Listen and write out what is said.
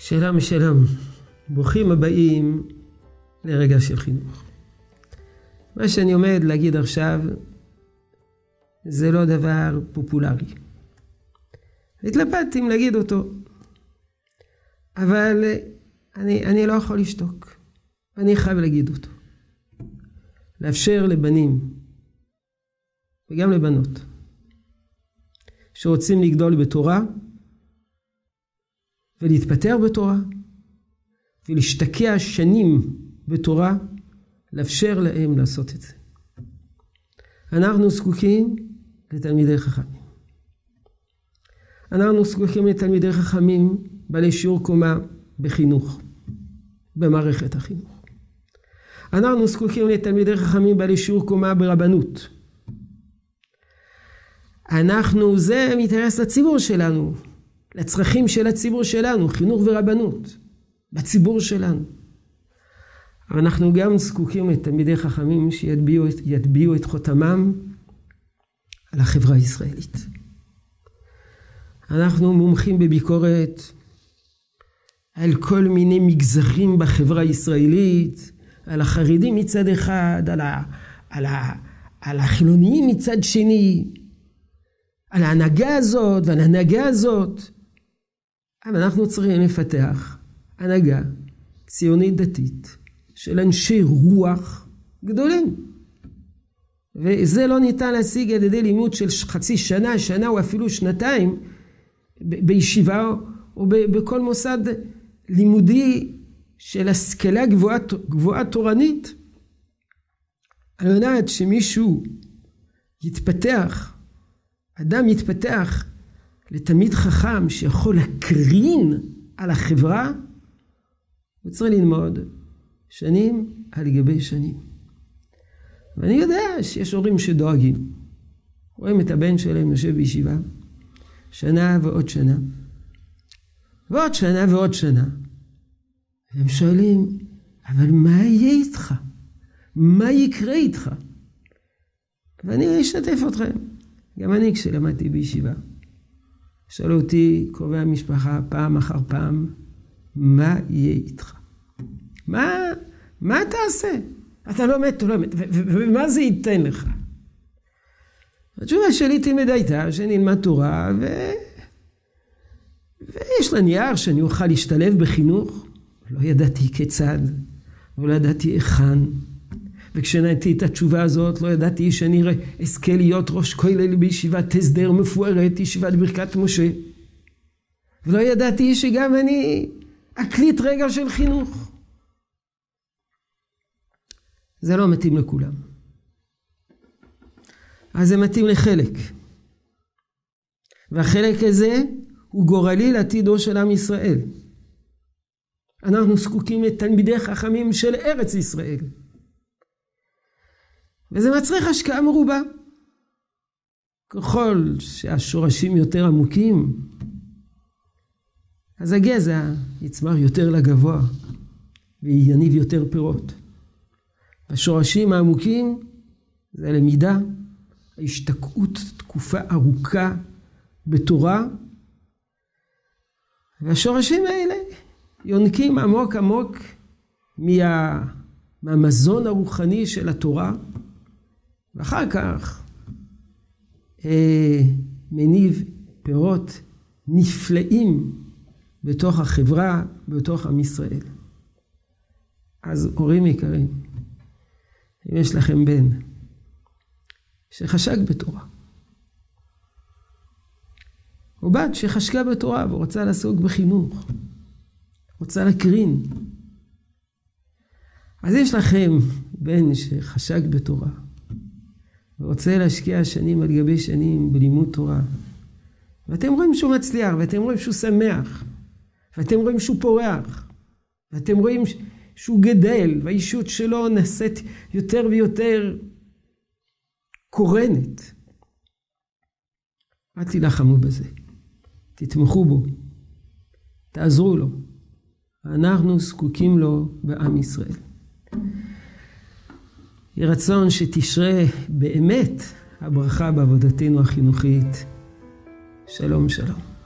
שלום שלום, ברוכים הבאים לרגע של חינוך. מה שאני עומד להגיד עכשיו זה לא דבר פופולרי. התלבטתי אם להגיד אותו, אבל אני, אני לא יכול לשתוק, אני חייב להגיד אותו. לאפשר לבנים וגם לבנות שרוצים לגדול בתורה ולהתפטר בתורה ולהשתקע שנים בתורה, לאפשר להם לעשות את זה. אנחנו זקוקים לתלמידי חכמים. אנחנו זקוקים לתלמידי חכמים בעלי שיעור קומה בחינוך, במערכת החינוך. אנחנו זקוקים לתלמידי חכמים בעלי שיעור קומה ברבנות. אנחנו, זה מתייחס לציבור שלנו, לצרכים של הציבור שלנו, חינוך ורבנות, בציבור שלנו. אנחנו גם זקוקים לתלמידי חכמים שיטביעו את חותמם על החברה הישראלית. אנחנו מומחים בביקורת על כל מיני מגזרים בחברה הישראלית, על החרדים מצד אחד, על, ה, על, ה, על החילוניים מצד שני, על ההנהגה הזאת ועל ההנהגה הזאת. אבל אנחנו צריכים לפתח הנהגה ציונית דתית של אנשי רוח גדולים. וזה לא ניתן להשיג על ידי לימוד של חצי שנה, שנה או אפילו שנתיים בישיבה או בכל מוסד לימודי של השכלה גבוהה, גבוהה תורנית. על מנת שמישהו יתפתח, אדם יתפתח לתלמיד חכם שיכול להקרין על החברה, הוא צריך ללמוד שנים על גבי שנים. ואני יודע שיש הורים שדואגים. רואים את הבן שלהם יושב בישיבה, שנה ועוד שנה, ועוד שנה ועוד שנה. והם שואלים, אבל מה יהיה איתך? מה יקרה איתך? ואני אשתף אתכם. גם אני כשלמדתי בישיבה, שאלו אותי קרובי המשפחה פעם אחר פעם, מה יהיה איתך? מה, מה תעשה? אתה לא מת, אתה לא מת, ומה זה ייתן לך? התשובה שלי תמיד הייתה שנלמד תורה ו... ויש לה נייר שאני אוכל להשתלב בחינוך. לא ידעתי כיצד, ולא ידעתי היכן. וכשנהייתי את התשובה הזאת, לא ידעתי שאני אזכה להיות ראש כולל בישיבת הסדר מפוארת, ישיבת ברכת משה. ולא ידעתי שגם אני אקליט רגע של חינוך. זה לא מתאים לכולם. אז זה מתאים לחלק. והחלק הזה הוא גורלי לעתידו של עם ישראל. אנחנו זקוקים לתלמידי חכמים של ארץ ישראל. וזה מצריך השקעה מרובה. ככל שהשורשים יותר עמוקים, אז הגזע יצמח יותר לגבוה ויניב יותר פירות. השורשים העמוקים זה הלמידה, ההשתקעות תקופה ארוכה בתורה, והשורשים האלה יונקים עמוק עמוק מה, מהמזון הרוחני של התורה, ואחר כך אה, מניב פירות נפלאים בתוך החברה, בתוך עם ישראל. אז הורים יקרים, אם יש לכם בן שחשק בתורה, או בת שחשקה בתורה ורוצה לעסוק בחינוך, רוצה להקרין, אז יש לכם בן שחשק בתורה ורוצה להשקיע שנים על גבי שנים בלימוד תורה, ואתם רואים שהוא מצליח, ואתם רואים שהוא שמח, ואתם רואים שהוא פורח, ואתם רואים שהוא גדל, והאישות שלו נעשית יותר ויותר קורנת. אל תילחמו בזה, תתמכו בו, תעזרו לו. אנחנו זקוקים לו בעם ישראל. יהי רצון שתשרה באמת הברכה בעבודתנו החינוכית. שלום שלום.